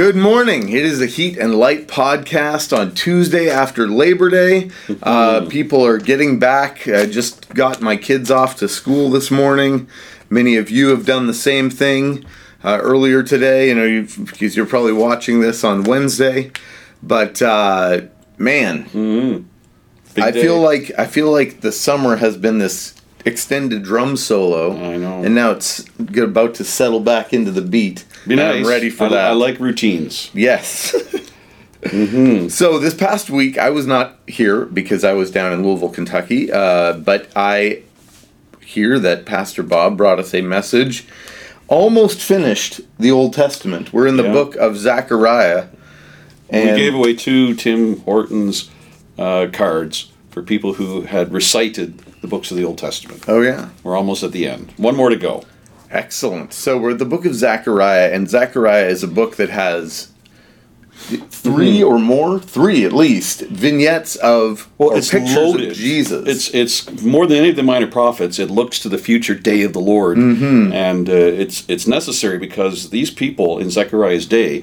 Good morning. It is the Heat and Light podcast on Tuesday after Labor Day. Uh, people are getting back. I just got my kids off to school this morning. Many of you have done the same thing uh, earlier today. You know, you've, because you're probably watching this on Wednesday. But uh, man, Big I feel like I feel like the summer has been this extended drum solo. I know. And now it's about to settle back into the beat. Be nice. I'm ready for I, that. I like routines. Yes. Mm-hmm. So this past week, I was not here because I was down in Louisville, Kentucky. Uh, but I hear that Pastor Bob brought us a message. Almost finished the Old Testament. We're in the Yeah. book of Zechariah. And we gave away two Tim Hortons uh, cards for people who had recited the books of the Old Testament. oh yeah, We're almost at the end. One more to go. excellent. So we're at the book of Zechariah, and Zechariah is a book that has 3 Mm-hmm. or more, three at least, vignettes of or it's pictures loaded. of Jesus. It's it's more than any of the minor prophets. It looks to the future day of the Lord, Mm-hmm. and uh, it's it's necessary because these people in Zechariah's day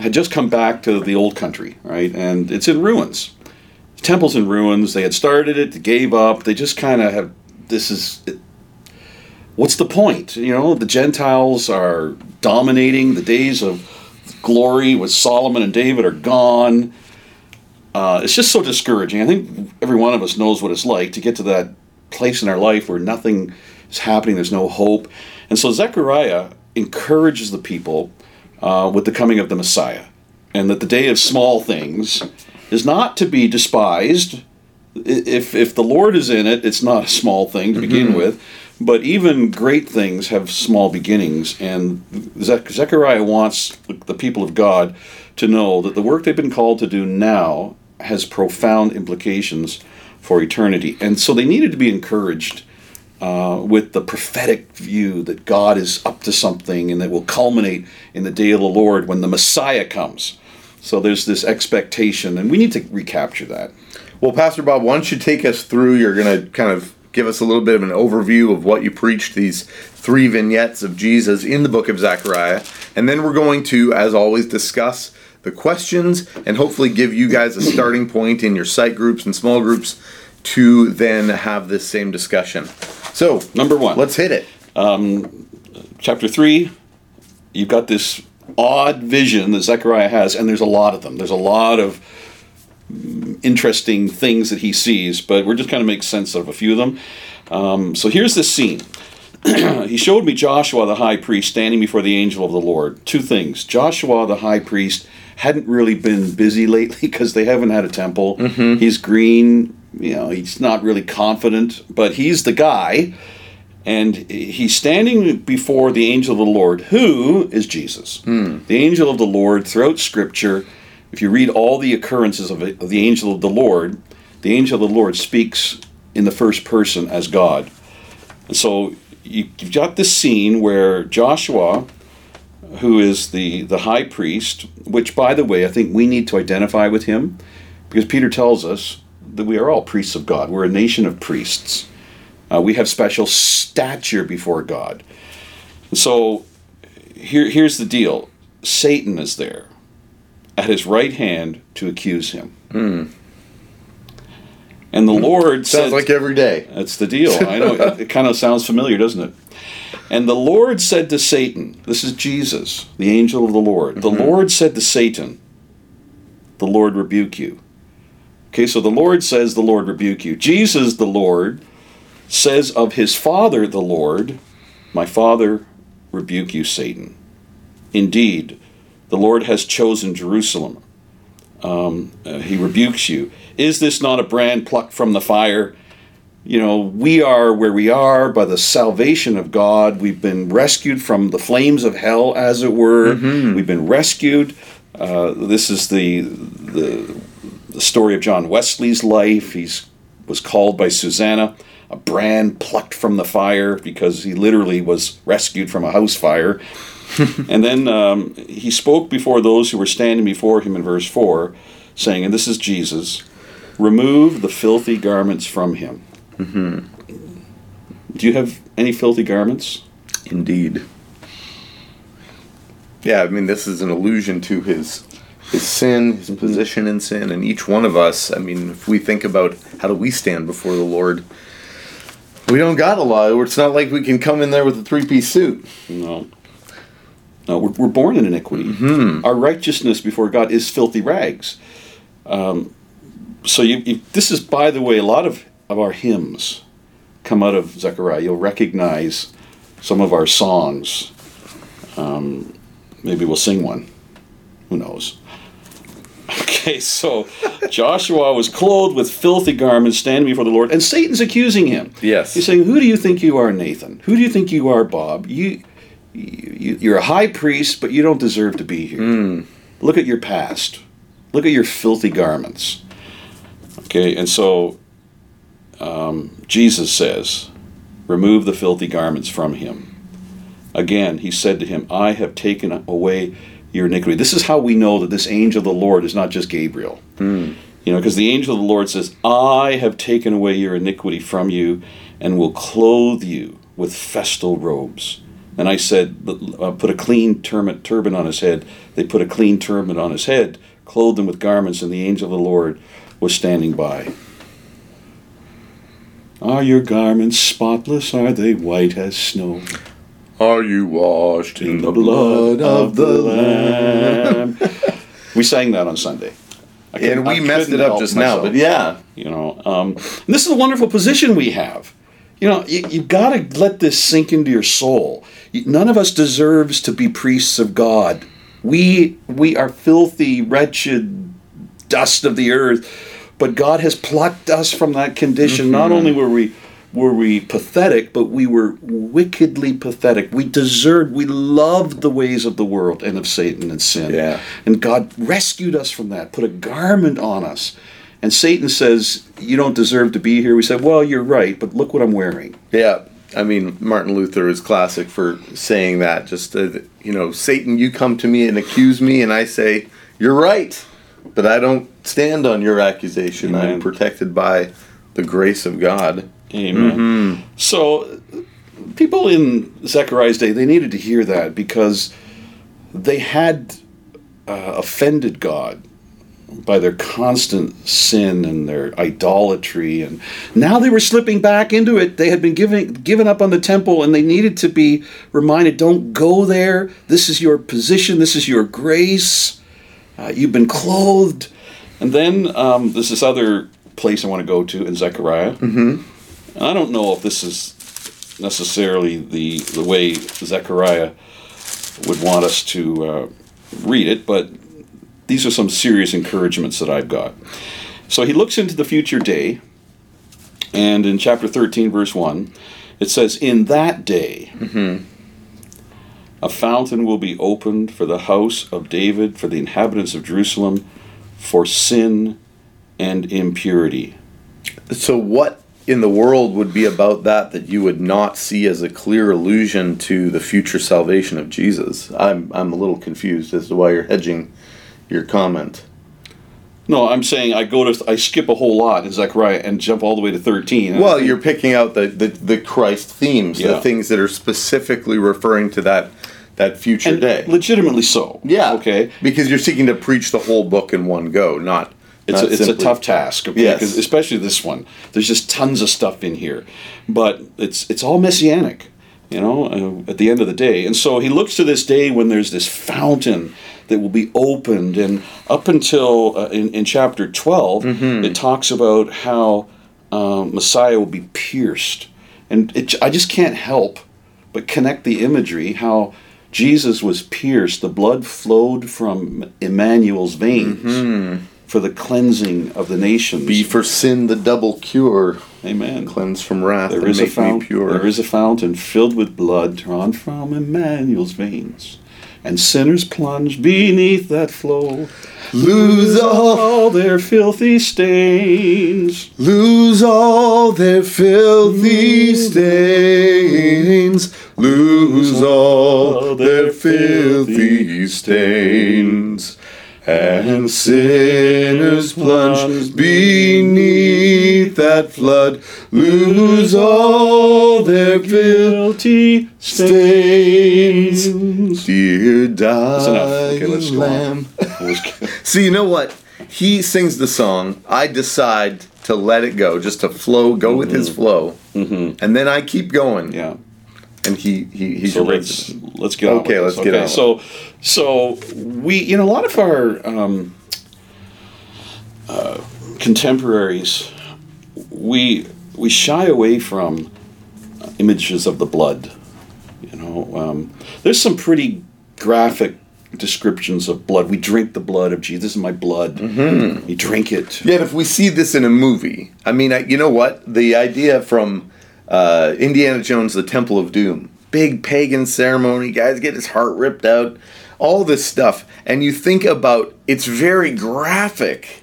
had just come back to the old country, right? And it's in ruins. Temple's in ruins. They had started it, they gave up. They just kind of have. This is. It, what's the point? You know, the Gentiles are dominating. The days of glory with Solomon and David are gone. Uh, it's just so discouraging. I think every one of us knows what it's like to get to that place in our life where nothing is happening, there's no hope. And so Zechariah encourages the people uh, with the coming of the Messiah, and that the day of small things is not to be despised. If, if the Lord is in it, it's not a small thing to begin with, but even great things have small beginnings. And Zech- Zechariah wants the people of God to know that the work they've been called to do now has profound implications for eternity. And so they needed to be encouraged uh, with the prophetic view that God is up to something and that will culminate in the day of the Lord when the Messiah comes. So there's this expectation, and we need to recapture that. Well, Pastor Bob, why don't you take us through? You're going to kind of give us a little bit of an overview of what you preached, these three vignettes of Jesus in the book of Zechariah. And then we're going to, as always, discuss the questions and hopefully give you guys a starting point in your site groups and small groups to then have this same discussion. So, Number one. let's hit it. Um, chapter 3, you've got this odd vision that Zechariah has, and there's a lot of them. There's a lot of interesting things that he sees, but we're just kind of make sense of a few of them. Um, so here's this scene. he showed me Joshua the high priest standing before the angel of the Lord. Two things. Joshua the high priest hadn't really been busy lately because they haven't had a temple. He's green, you know, he's not really confident, but he's the guy and he's standing before the angel of the Lord, who is Jesus. Hmm. The angel of the Lord, throughout Scripture, if you read all the occurrences of, it, of the angel of the Lord, the angel of the Lord speaks in the first person as God. And so you, you've got this scene where Joshua, who is the, the high priest, which, by the way, I think we need to identify with him because Peter tells us that we are all priests of God. We're a nation of priests. Uh, we have special stature before God. So here, here's the deal Satan is there at his right hand to accuse him. Hmm. And the hmm. Lord Sounds said, like every day. That's the deal. I know. it, it kind of sounds familiar, doesn't it? And the Lord said to Satan, This is Jesus, the angel of the Lord. The mm-hmm. Lord said to Satan, The Lord rebuke you. Okay, so the Lord says, The Lord rebuke you. Jesus, the Lord, says of his Father, the Lord, My Father rebuke you, Satan. Indeed, the Lord has chosen Jerusalem. Um, uh, he rebukes you. Is this not a brand plucked from the fire? You know, we are where we are by the salvation of God. We've been rescued from the flames of hell, as it were. We've been rescued. Uh, this is the, the the story of John Wesley's life. He's was called by Susanna a brand plucked from the fire because he literally was rescued from a house fire. and then um, he spoke before those who were standing before him in verse 4, saying, and this is Jesus, remove the filthy garments from him. Do you have any filthy garments? Indeed. Yeah, I mean, this is an allusion to his his sin, his position in sin, and each one of us. I mean, if we think about how do we stand before the Lord, we don't got a lot. It's not like we can come in there with a three piece suit. No. No, we're, we're born in iniquity. Our righteousness before God is filthy rags. Um, so you, you, this is, by the way, a lot of, of our hymns come out of Zechariah. You'll recognize some of our songs. Um, maybe we'll sing one. Who knows? Okay, so Joshua was clothed with filthy garments standing before the Lord, and Satan's accusing him. Yes. He's saying, Who do you think you are, Nathan? Who do you think you are, Bob? You, you you're a high priest, but you don't deserve to be here. Look at your past. Look at your filthy garments. Okay, and so um, Jesus says, Remove the filthy garments from him. Again, he said to him, I have taken away your iniquity. This is how we know that this angel of the Lord is not just Gabriel. You know, because the angel of the Lord says, I have taken away your iniquity from you and will clothe you with festal robes. And I said, uh, put a clean turban, turban on his head. They put a clean turban on his head, clothed him with garments, and the angel of the Lord was standing by. Are your garments spotless? Are they white as snow? Are you washed in the blood of the Lamb. we sang that on Sunday. And we messed it up just now, but yeah. You know, um, this is a wonderful position we have. You know, you, you got to let this sink into your soul. None of us deserves to be priests of God. We we are filthy, wretched dust of the earth, but God has plucked us from that condition. Not only were we were we pathetic, but we were wickedly pathetic. We deserved, we loved the ways of the world and of Satan and sin. Yeah. And God rescued us from that, put a garment on us. And Satan says, You don't deserve to be here. We said, Well, you're right, but look what I'm wearing. Yeah, I mean Martin Luther is classic for saying that. Just uh, you know, Satan, you come to me and accuse me, and I say you're right, but I don't stand on your accusation. Amen. I'm protected by the grace of God. Amen. So, people in Zechariah's day, they needed to hear that because they had uh, offended God by their constant sin and their idolatry and now they were slipping back into it. They had been giving given up on the temple and they needed to be reminded don't go there. This is your position. This is your grace. Uh, you've been clothed. And then um, there's this other place i want to go to in zechariah. Mm-hmm. I don't know if this is necessarily the the way zechariah would want us to uh, read it but these are some serious encouragements that I've got. So he looks into the future day, and in chapter 13, verse 1, it says, In that day, a fountain will be opened for the house of David, for the inhabitants of Jerusalem, for sin and impurity. So, what in the world would be about that that you would not see as a clear allusion to the future salvation of Jesus? I'm I'm a little confused as to why you're hedging your comment. No, I'm saying I go to I skip a whole lot in Zechariah and jump all the way to 13. Well, think- you're picking out the, the, the Christ themes, Yeah. the things that are specifically referring to that that future and day. legitimately so. Yeah. Okay. Because you're seeking to preach the whole book in one go, not. It's, a, it's a tough task? Yes. 'Cause especially this one. There's just tons of stuff in here, but it's it's all messianic, you know. Uh, at the end of the day, and so he looks to this day when there's this fountain that will be opened, and up until uh, in in chapter 12 Mm-hmm. it talks about how um, Messiah will be pierced, and it, I just can't help but connect the imagery how. Jesus was pierced, the blood flowed from Emmanuel's veins for the cleansing of the nations. Be for sin the double cure, Amen. cleanse from wrath, There and is a make me fountain. pure. There is a fountain filled with blood drawn from Emmanuel's veins, and sinners plunge beneath that flow. Lose all, all their filthy stains. lose all their filthy stains. Lose all their filthy stains. And sinners plunge beneath that flood lose all their guilty stains. Dear enough. Okay, let's go lamb. That was good. So you know what? He sings the song. I decide to let it go, just to flow, go with his flow, mm-hmm. and then I keep going. Yeah. And he he he So let's it. let's get on. with Okay, this. let's get on. So so we you know a lot of our um, uh, contemporaries we we shy away from images of the blood. You know, um, there's some pretty graphic descriptions of blood. We drink the blood of Jesus. This is my blood. Mm-hmm. You drink it. Yet if we see this in a movie, I mean, I, you know what? The idea from uh, Indiana Jones: The Temple of Doom, big pagan ceremony, guys get his heart ripped out, all this stuff, and you think about it's very graphic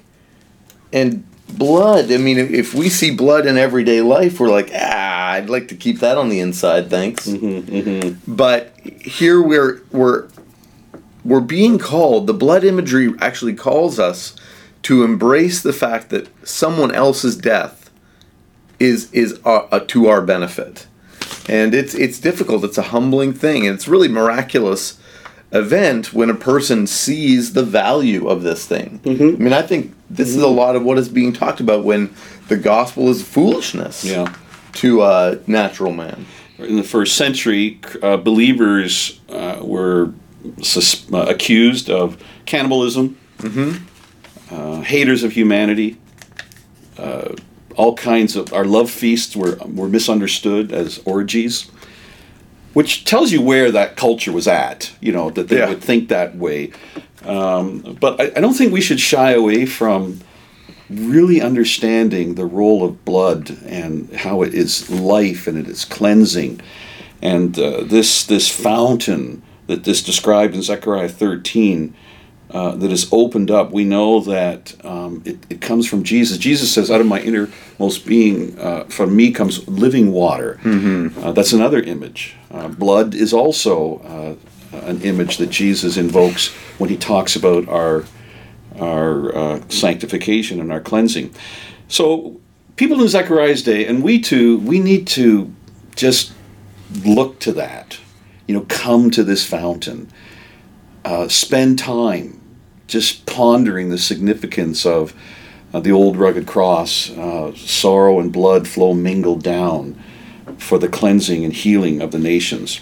and blood. I mean, if- we see blood in everyday life, we're like, ah, I'd like to keep that on the inside, thanks. But here we're we're we're being called. The blood imagery actually calls us to embrace the fact that someone else's death is is uh, uh, to our benefit, and it's it's difficult. It's a humbling thing, and it's really miraculous event when a person sees the value of this thing. I mean, I think this is a lot of what is being talked about when the gospel is foolishness Yeah. to uh, natural man. in the first century, uh, believers uh, were sus- uh, accused of cannibalism, uh, haters of humanity. All kinds of our love feasts were were misunderstood as orgies, which tells you where that culture was at. You know that they Yeah. would think that way. Um, but I, I don't think we should shy away from really understanding the role of blood and how it is life and it is cleansing, and uh, this this fountain that this described in Zechariah thirteen. Uh, that is opened up, we know that um, it, it comes from Jesus. Jesus says, "Out of my innermost being, uh, from me comes living water." Uh, that's another image. Uh, blood is also uh, an image that Jesus invokes when he talks about our our uh, sanctification and our cleansing. So, people in Zechariah's day, and we too, we need to just look to that. You know, come to this fountain. Uh, spend time just pondering the significance of uh, the old rugged cross. Uh, sorrow and blood flow mingled down for the cleansing and healing of the nations.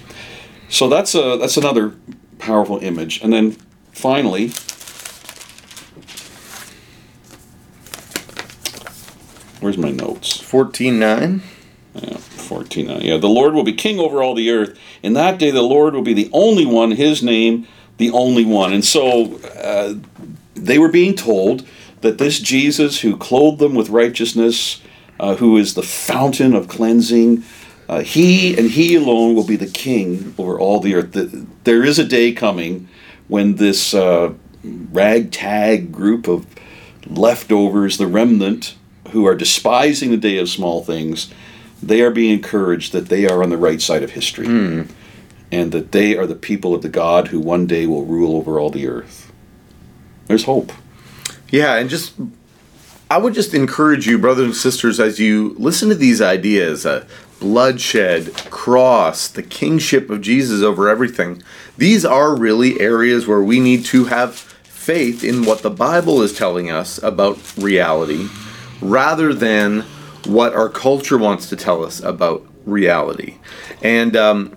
So that's a that's another powerful image. And then finally, where's my notes? Fourteen nine. Yeah, 14. uh, Yeah, the Lord will be king over all the earth. In that day, the Lord will be the only one, his name, the only one. And so uh, they were being told that this Jesus who clothed them with righteousness, uh, who is the fountain of cleansing, uh, he and he alone will be the king over all the earth. Th- There is a day coming when this uh, ragtag group of leftovers, the remnant, who are despising the day of small things, they are being encouraged that they are on the right side of history. And that they are the people of the God who one day will rule over all the earth. There's hope. Yeah, and just I would just encourage you, brothers and sisters, as you listen to these ideas, uh, bloodshed, cross, the kingship of Jesus over everything. These are really areas where we need to have faith in what the Bible is telling us about reality, rather than what our culture wants to tell us about reality. And um,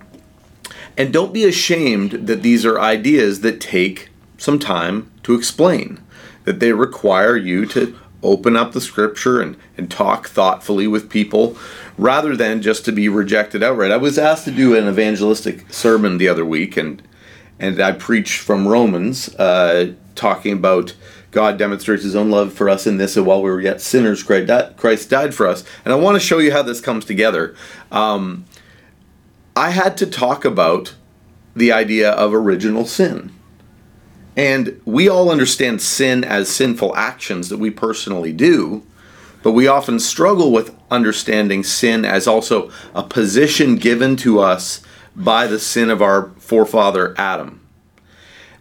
and don't be ashamed that these are ideas that take some time to explain, that they require you to open up the scripture and, and talk thoughtfully with people rather than just to be rejected outright. I was asked to do an evangelistic sermon the other week, and and I preached from Romans, uh, talking about God demonstrates His own love for us in this, and while we were yet sinners, Christ died, for us. And I want to show you how this comes together. Um, I had to talk about the idea of original sin. And we all understand sin as sinful actions that we personally do, but we often struggle with understanding sin as also a position given to us by the sin of our forefather Adam.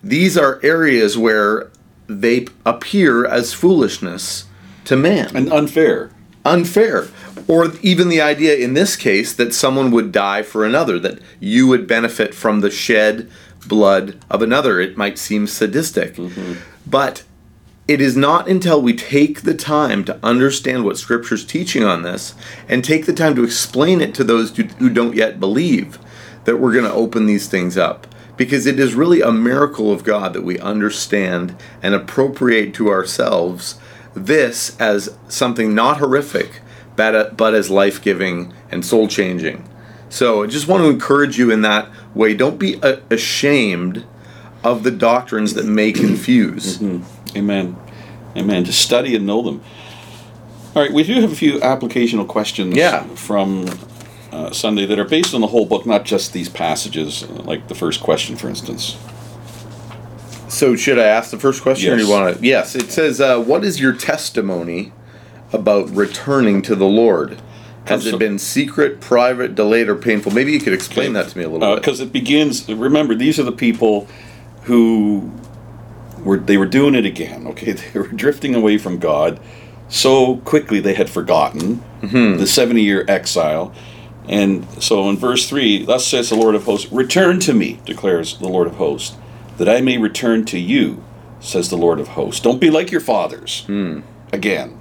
These are areas where they appear as foolishness to man And unfair. unfair. Or even the idea in this case that someone would die for another, that you would benefit from the shed blood of another. It might seem sadistic. Mm-hmm. But it is not until we take the time to understand what Scripture's teaching on this and take the time to explain it to those who, who don't yet believe that we're going to open these things up. Because it is really a miracle of God that we understand and appropriate to ourselves this as something not horrific, but, but as life giving and soul changing. So I just want to encourage you in that way. Don't be a- ashamed of the doctrines that may confuse. Amen. Amen. Just study and know them. All right, we do have a few applicational questions Yeah. from uh, Sunday that are based on the whole book, not just these passages, uh, like the first question, for instance. So should I ask the first question, or do you Yes. want to? Yes. It says, uh, "What is your testimony about returning to the Lord? Has it been secret, private, delayed, or painful? Maybe you could explain that to me a little bit." Because Uh, it begins. Remember, these are the people who were they were doing it again. Okay, they were drifting away from God so quickly they had forgotten the seventy-year exile. And so in verse 3, thus says the Lord of hosts, Return to me, declares the Lord of hosts, that I may return to you, says the Lord of hosts. Don't be like your fathers. Again.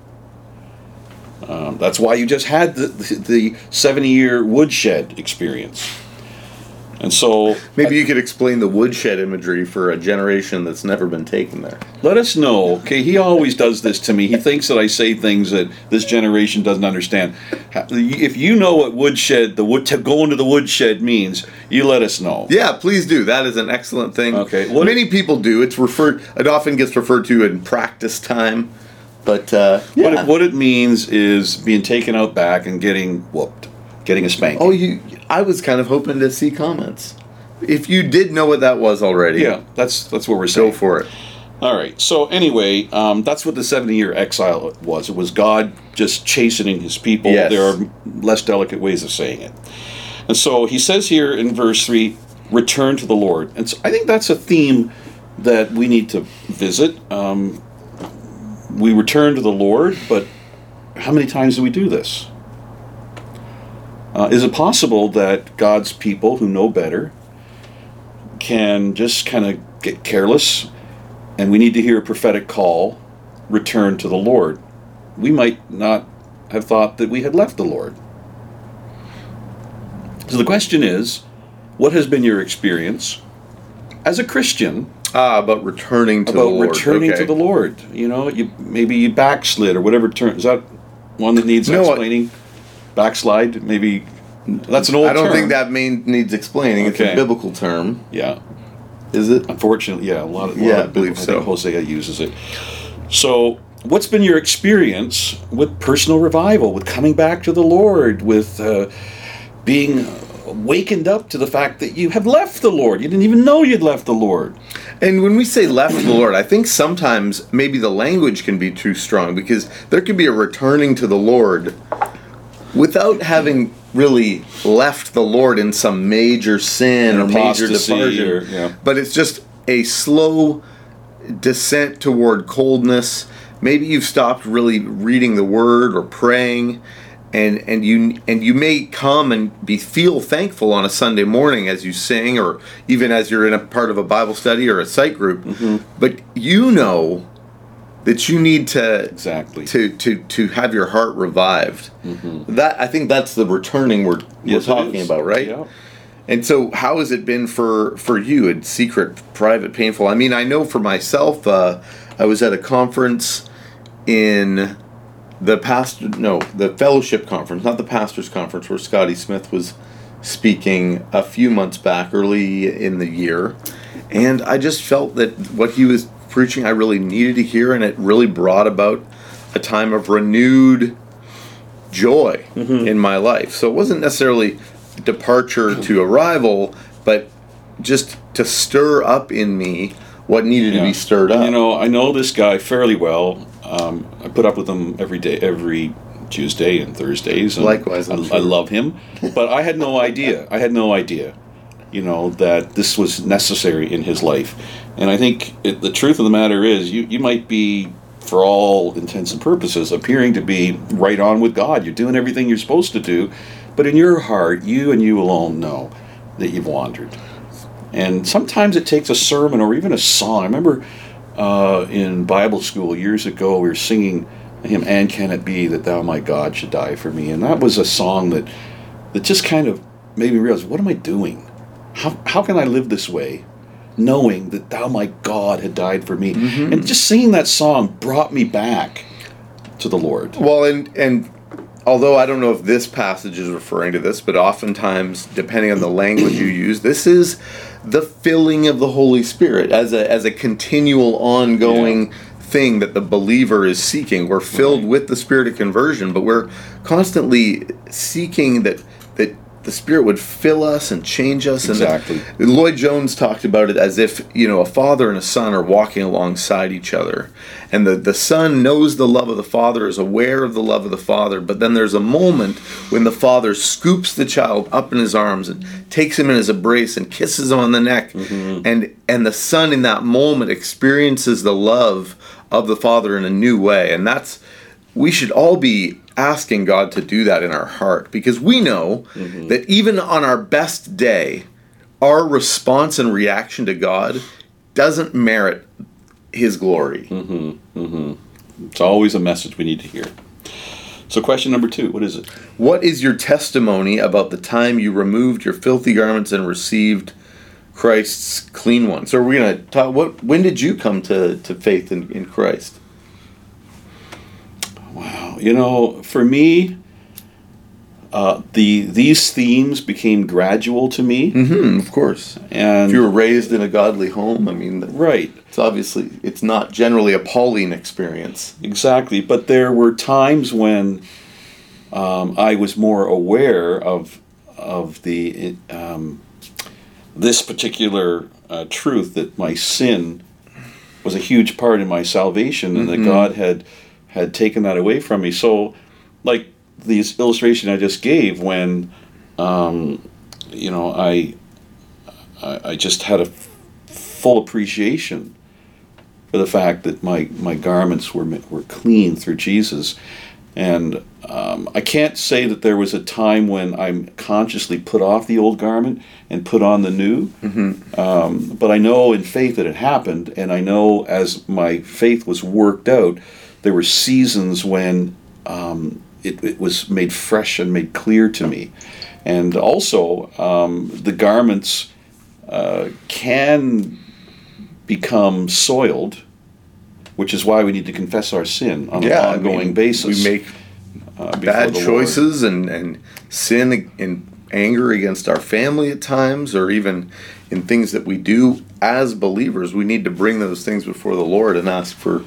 Um, that's why you just had the, the, the 70 year woodshed experience. And so Maybe you could explain the woodshed imagery for a generation that's never been taken there. let us know. Okay, he always does this to me. He thinks that I say things that this generation doesn't understand. If you know what woodshed, the wood to go into the woodshed means, you let us know. Yeah, please do. That is an excellent thing. Okay, what- Many people do. It's referred. It often gets referred to in practice time, but uh, What, it, what it means is being taken out back and getting whooped, getting a spanking. Oh, you. I was kind of hoping to see comments. If you did know what that was already, yeah, that's that's what we're go for it. All right. So anyway, um, that's what the seventy-year exile was. It was God just chastening His people. Yes. There are less delicate ways of saying it. And so He says here in verse three, "Return to the Lord." And so I think that's a theme that we need to visit. Um, we return to the Lord, but how many times do we do this? Uh, is it possible that God's people who know better can just kind of get careless and we need to hear a prophetic call return to the Lord? We might not have thought that we had left the Lord. So the question is what has been your experience as a Christian Ah, about returning to about the Lord. returning okay. to the Lord? You know, you maybe you backslid or whatever term is that one that needs No, I- explaining? Backslide, maybe that's an old I don't term. think that main needs explaining. It's a biblical term, Yeah. is it? Unfortunately, yeah, a lot of, Yeah, lot I of believe I so. think Hosea uses it. So, what's been your experience with personal revival, with coming back to the Lord, with uh, being wakened up to the fact that you have left the Lord? You didn't even know you'd left the Lord. And when we say left the Lord, I think sometimes maybe the language can be too strong because there can be a returning to the Lord without having really left the Lord in some major sin or major departure. or- yeah. But it's just a slow descent toward coldness. Maybe you've stopped really reading the word or praying and and you and you may come and be feel thankful on a Sunday morning as you sing or even as you're in a part of a Bible study or a site group. Mm-hmm. But you know that you need to Exactly. to to to have your heart revived. That I think that's the returning we're, Mm-hmm. Yes, we're talking about, right? Yeah. And so, how has it been for for you? In secret, private, painful. I mean, I know for myself, uh, I was at a conference in the pastor, no, the fellowship conference, not the pastors' conference, where Scotty Smith was speaking a few months back, early in the year, and I just felt that what he was preaching, I really needed to hear, and it really brought about a time of renewed joy mm-hmm. in my life. So it wasn't necessarily departure to arrival, but just to stir up in me what needed to be stirred up. You know, I know this guy fairly well. Um, I put up with him every day, every Tuesday and Thursdays. And Likewise, I, I'm I sure. love him, but I had no idea. I had no idea, you know, that this was necessary in his life. And I think it, the truth of the matter is, you you might be for all intents and purposes, appearing to be right on with God. You're doing everything you're supposed to do, but in your heart, you and you alone know that you've wandered. And sometimes it takes a sermon or even a song. I remember uh, in Bible school years ago, we were singing hymn, And Can It Be That Thou, My God, Should Die For Me? And that was a song that, that just kind of made me realize, what am I doing? How, how can I live this way? Knowing that thou, my God, had died for me. Mm-hmm. And just singing that song brought me back to the Lord. Well, and, and although I don't know if this passage is referring to this, but oftentimes, depending on the language you use, this is the filling of the Holy Spirit as a as a continual ongoing yeah. thing that the believer is seeking. We're filled right. with the spirit of conversion, but we're constantly seeking that that the Spirit would fill us and change us. Exactly. And Lloyd Jones talked about it as if you know a father and a son are walking alongside each other, and the the son knows the love of the father, is aware of the love of the father, but then there's a moment when the father scoops the child up in his arms and takes him in his embrace and kisses him on the neck, mm-hmm. and and the son in that moment experiences the love of the father in a new way, and that's we should all be asking God to do that in our heart because we know mm-hmm. that even on our best day, our response and reaction to God doesn't merit His glory. Mm-hmm. Mm-hmm. It's always a message we need to hear. So, question number two what is it? What is your testimony about the time you removed your filthy garments and received Christ's clean ones? So, we're going to talk. What? When did you come to, to faith in, in Christ? Wow, you know, for me, uh, the these themes became gradual to me. Mm-hmm, of course, and if you were raised in a godly home, I mean, right? It's obviously it's not generally a Pauline experience. Exactly, but there were times when um, I was more aware of of the um, this particular uh, truth that my sin was a huge part in my salvation, and mm-hmm. that God had had taken that away from me. So, like these illustration I just gave, when um, you know I, I, I just had a f- full appreciation for the fact that my my garments were were clean through Jesus, and um, I can't say that there was a time when I consciously put off the old garment and put on the new. Mm-hmm. Um, but I know in faith that it happened, and I know as my faith was worked out there were seasons when um, it, it, was made fresh and made clear to me. And also, um, the garments uh, can become soiled, which is why we need to confess our sin on yeah, an ongoing I mean, basis. We make uh, bad choices and, and sin in anger against our family at times, or even in things that we do as believers. We need to bring those things before the Lord and ask for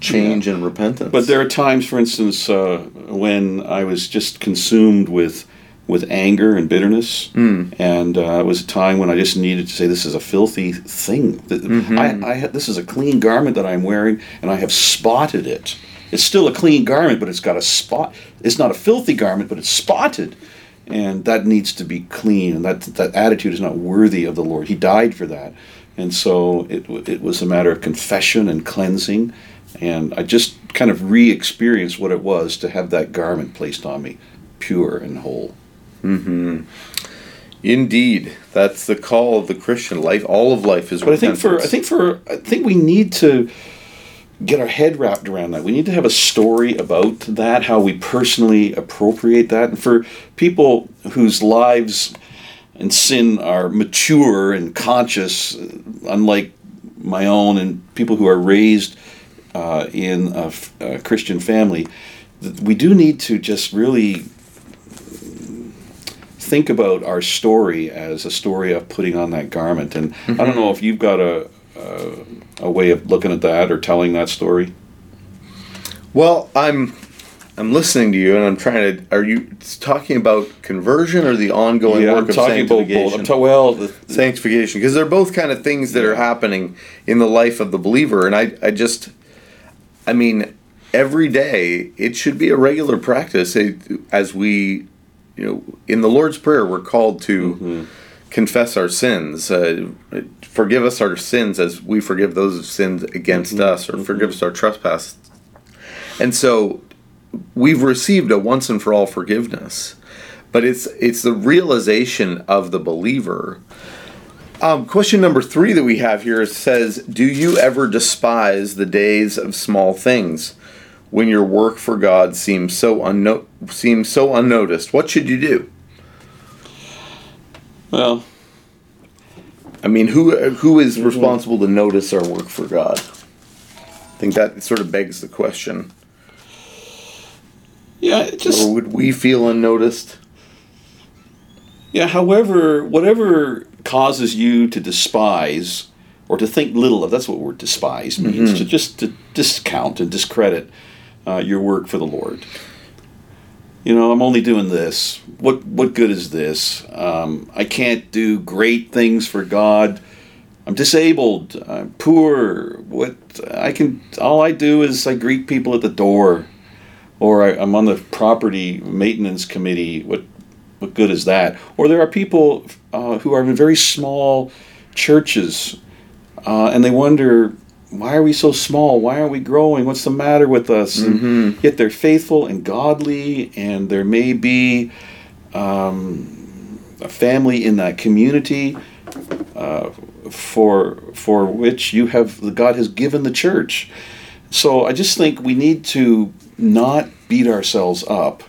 change yeah. and repentance. But there are times, for instance, uh, when I was just consumed with with anger and bitterness, mm. and uh, it was a time when I just needed to say, "This is a filthy thing. Mm-hmm. I, I, this is a clean garment that I'm wearing, and I have spotted it. It's still a clean garment, but it's got a spot. It's not a filthy garment, but it's spotted." And that needs to be clean, and that that attitude is not worthy of the Lord. He died for that, and so it it was a matter of confession and cleansing, and I just kind of re experienced what it was to have that garment placed on me, pure and whole. Mm-hmm. Indeed, that's the call of the Christian life. All of life is. But repentance. I think for I think for I think we need to get our head wrapped around that. We need to have a story about that, how we personally appropriate that, and for people whose lives and sin are mature and conscious, unlike my own, and people who are raised uh, in a, a, Christian family, we do need to just really think about our story as a story of putting on that garment. And mm-hmm. I don't know if you've got a, a, a way of looking at that or telling that story. Well, I'm I'm listening to you, and I'm trying to. Are you talking about conversion or the ongoing yeah, work I'm of sanctification? About both. well, the, sanctification, because they're both kind of things that are happening in the life of the believer, and I, I just I mean, every day it should be a regular practice as we, you know, in the Lord's Prayer, we're called to. Mm-hmm. confess our sins. Uh, forgive us our sins as we forgive those who sinned against Mm-hmm. us, or forgive us our trespasses. And so we've received a once and for all forgiveness, but it's it's the realization of the believer. Um, question number three that we have here says, "Do you ever despise the days of small things, when your work for God seems so unno- seems so unnoticed? What should you do?" Well, I mean, who who is responsible to notice our work for God? I think that sort of begs the question. yeah, it just Or would we feel unnoticed? Yeah, however, whatever causes you to despise or to think little of, that's what word despise means, to just to discount and discredit uh, your work for the Lord. You know, I'm only doing this. What what good is this? Um, I can't do great things for God. I'm disabled. I'm poor. What I can, all I do is I greet people at the door, or I, I'm on the property maintenance committee. What what good is that? Or there are people uh, who are in very small churches, uh, and they wonder, why are we so small? Why aren't we growing? What's the matter with us? And yet they're faithful and godly, and there may be um, a family in that community uh, for for which you have God has given the church. So I just think we need to not beat ourselves up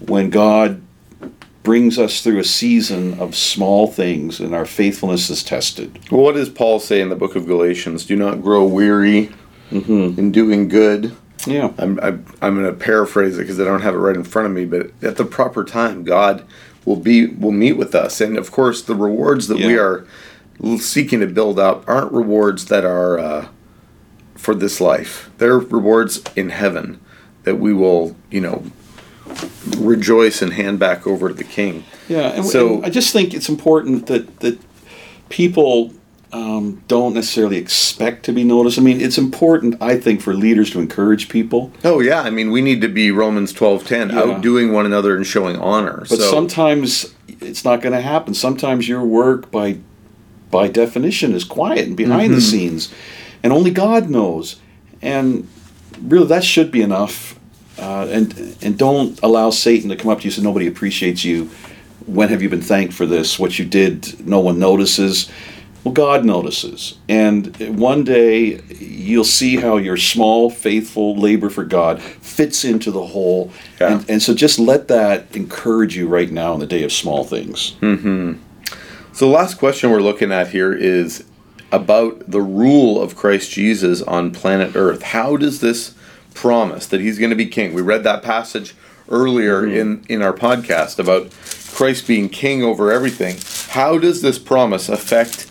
when God brings us through a season of small things and our faithfulness is tested. Well, what does Paul say in the book of Galatians? Do not grow weary in doing good. Yeah. I'm, I'm, I'm going to paraphrase it because I don't have it right in front of me, but at the proper time, God will be will meet with us, and of course, the rewards that we are seeking to build up aren't rewards that are uh, for this life. They're rewards in heaven that we will, you know, rejoice and hand back over to the King. Yeah, and, So- and I just think it's important that that people um, don't necessarily expect to be noticed. I mean, it's important, I think, for leaders to encourage people. Oh yeah, I mean we need to be Romans twelve ten, Yeah. outdoing one another and showing honor. But so sometimes it's not going to happen. Sometimes your work, by by definition, is quiet and behind the scenes, and only God knows. And really, that should be enough. Uh, and and don't allow Satan to come up to you and say nobody appreciates you. When have you been thanked for this? What you did, no one notices. Well, God notices. And one day you'll see how your small, faithful labor for God fits into the whole. Yeah. And, and so just let that encourage you right now in the day of small things. Mm-hmm. So the last question we're looking at here is about the rule of Christ Jesus on planet Earth. How does this promise that he's going to be king? We read that passage earlier in, in our podcast about Christ being king over everything. How does this promise affect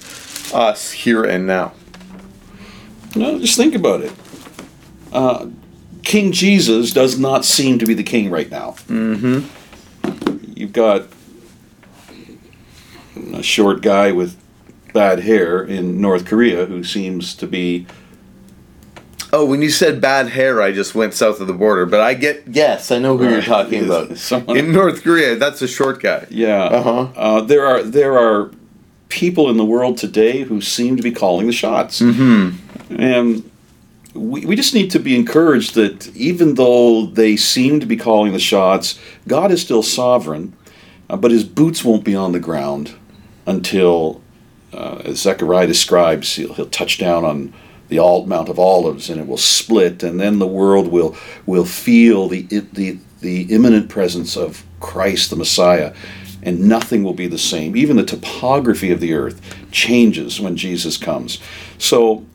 us here and now? No, just think about it. Uh, king Jesus does not seem to be the king right now. Mm-hmm. You've got a short guy with bad hair in North Korea who seems to be. Oh, when you said bad hair, I just went south of the border. But I get yes, I know who you're talking about. Someone- In North Korea, that's a short guy. Yeah. Uh-huh. Uh, there are there are people in the world today who seem to be calling the shots. Mm-hmm. And we, we just need to be encouraged that even though they seem to be calling the shots, God is still sovereign, uh, but his boots won't be on the ground until, uh, as Zechariah describes, he'll, he'll touch down on the Alt Mount of Olives and it will split, and then the world will will feel the the the imminent presence of Christ the Messiah, and nothing will be the same. Even the topography of the earth changes when Jesus comes. So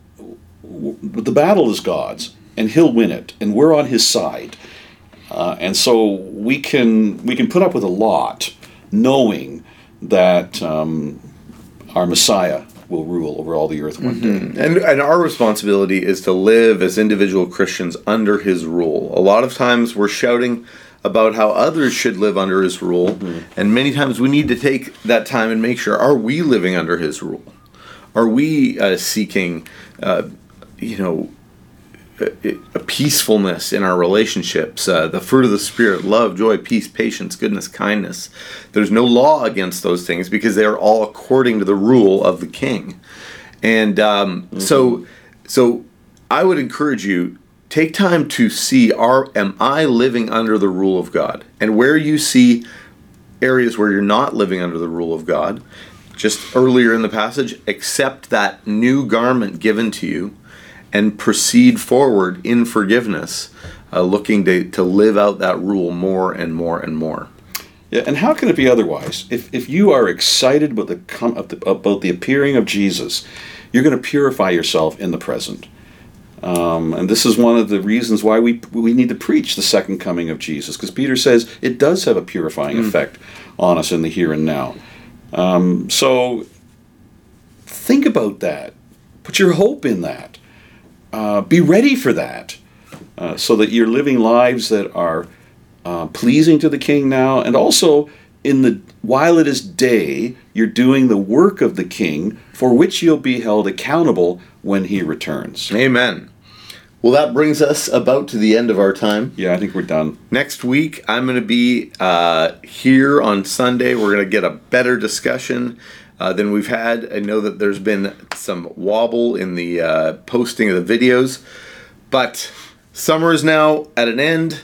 the battle is God's, and He'll win it, and we're on His side. Uh, and so we can we can put up with a lot, knowing that um, our Messiah will rule over all the earth one day. And, and our responsibility is to live as individual Christians under his rule. A lot of times we're shouting about how others should live under his rule, and many times we need to take that time and make sure are we living under his rule? Are we uh, seeking, uh, you know, a, peacefulness in our relationships, uh, the fruit of the Spirit love, joy, peace, patience, goodness, kindness. There's no law against those things because they are all according to the rule of the king. And um, so, so I would encourage you take time to see are am I living under the rule of God? And where you see areas where you're not living under the rule of God, just earlier in the passage, accept that new garment given to you and proceed forward in forgiveness, uh, looking to, to live out that rule more and more and more. Yeah, and how can it be otherwise? If, if you are excited about the, com- about the appearing of Jesus, you're going to purify yourself in the present. Um, and this is one of the reasons why we, we need to preach the second coming of Jesus, because Peter says it does have a purifying mm. effect on us in the here and now. Um, so think about that. Put your hope in that. Uh, be ready for that, uh, so that you're living lives that are uh, pleasing to the King now, and also in the while it is day, you're doing the work of the King, for which you'll be held accountable when He returns. Amen. Well, that brings us about to the end of our time. Yeah, I think we're done. Next week, I'm going to be uh, here on Sunday. We're going to get a better discussion uh, than we've had. I know that there's been some wobble in the uh, posting of the videos, but summer is now at an end.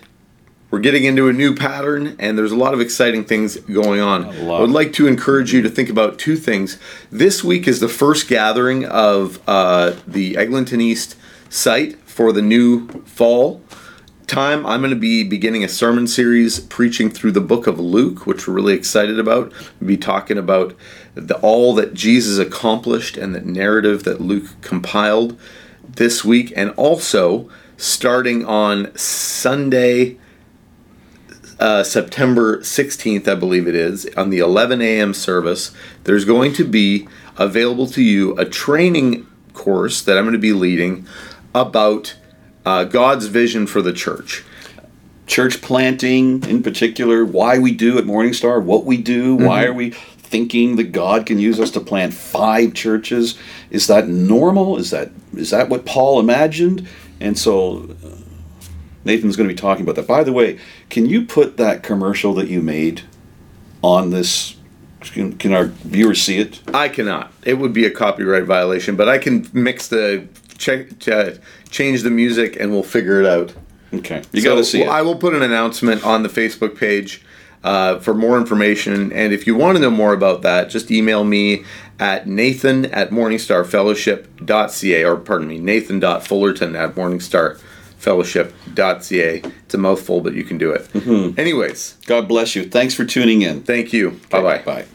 We're getting into a new pattern, and there's a lot of exciting things going on. I would like to encourage you to think about two things. This week is the first gathering of uh, the Eglinton East site for the new fall time, I'm going to be beginning a sermon series preaching through the book of Luke, which we're really excited about. We'll be talking about the, all that Jesus accomplished and the narrative that Luke compiled this week, and also starting on Sunday. Uh, September 16th, I believe it is, on the 11 a.m. service, there's going to be available to you a training course that I'm going to be leading about uh, God's vision for the church. Church planting, in particular, why we do at Morningstar, what we do, mm-hmm. why are we thinking that God can use us to plant five churches? Is that normal? Is that is that what Paul imagined? And so uh, Nathan's going to be talking about that. By the way, can you put that commercial that you made on this? Can, can our viewers see it? I cannot. It would be a copyright violation, but I can mix the check, change the music, and we'll figure it out. Okay, you so got to see well, it. I will put an announcement on the Facebook page uh, for more information. And if you want to know more about that, just email me at nathan at morningstarfellowship.ca, or pardon me, nathan.fullerton at morningstarfellowship.ca. It's a mouthful, but you can do it. Mm-hmm. Anyways. God bless you. Thanks for tuning in. Thank you. Bye-bye. Bye.